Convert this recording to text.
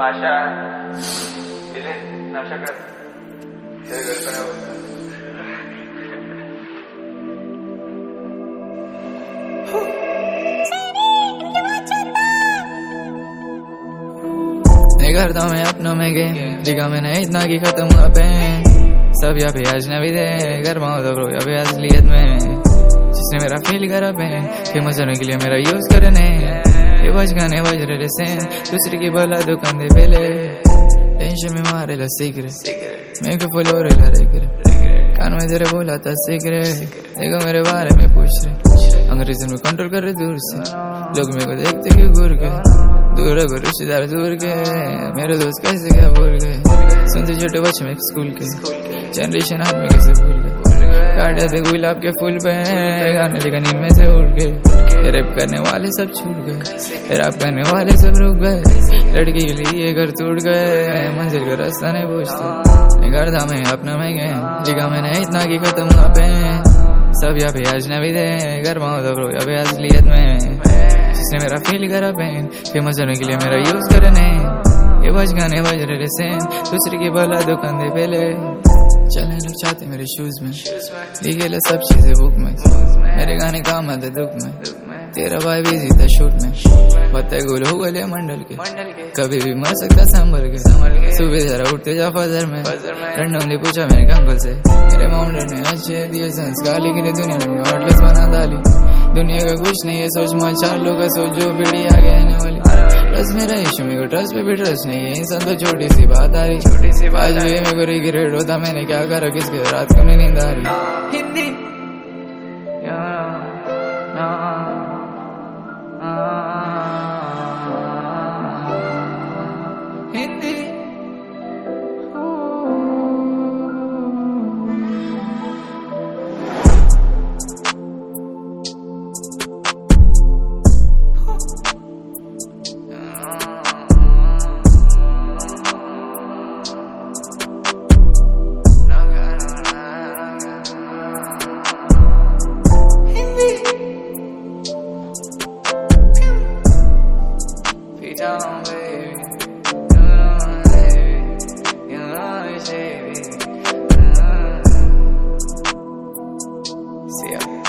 पाशा इले नशा कर तेरे घर पर है मैं करता मैं अपनों में गेम दिखा मैंने इतना की खत्म हुआ पेन सब यहाँ पे अजनबी थे घर माओ तो यहाँ पे असलियत में। जिसने मेरा फील करा पेन फ़ेमस होने के लिए मेरा यूज़ करने। ये गाने बज रहे से दूसरे की बोला दुकान दे पहले टेंशन में मारे ला सीक्रेट मैं को फुल हो रहा रे कान में तेरे बोला था सीक्रेट देखो मेरे बारे में पूछ रहे अंग्रेज़ी में कंट्रोल कर रहे दूर से लोग मेरे को देखते क्यों घूर के दूर कोई रिश्तेदार दूर गए मेरे दोस्त कैसे क्या भूल गए सुनते छोटे बच्चे में स्कूल के जनरेशन आदमी कैसे भूल गए काटे थे गुलाब के फूल पे गाने लेकर नींद में से उठ गए। रैप करने वाले सब छूट गए, रैप करने वाले सब रुक गए। लड़की के लिए घर टूट गए, मंजिल का रास्ता नहीं पूछते। घर था, मैं अपना में गए जिगा मैंने इतना की खत्म हुआ पे सब यहाँ पे अजनबी थे घर माओ तो यहाँ पे असलियत में। जिसने मेरा फील करा पेन फ़ेमस होने के लिए मेरा यूज़ करने। ये बज गाने बज रहे से दूसरे की बोला दुकान दे पहले। चलने लोग चाहते मेरे शूज़ में। लिखे ले सब चीज़ें बुक में। मेरे गाने काम आते दुख में। तेरा भाई बिज़ी था शूट में। बताए गोल हो गले मंडल के। कभी भी मर सकता संभल के। सुबह जरा उठते जा फजर में। ने पूछा मेरे कंकल से। मेरे माउंटेन ने अच्छे दिए संस्कार लेकिन दुनिया में। हॉटलेस बना डाली दुनिया का कुछ नहीं है, सोच माँ चार लोग का सोच जो पीढ़ी आगे आने वाली। बस मेरा इशू मेरे को ट्रस्ट पे भी ट्रस्ट नहीं है। इंसान तो छोटी सी बात आ रही। छोटी सी बात भी मेरे को रिग्रेट होता मैंने क्या करा किसके रात को नहीं नींद आ रही? हिंदी। see ya.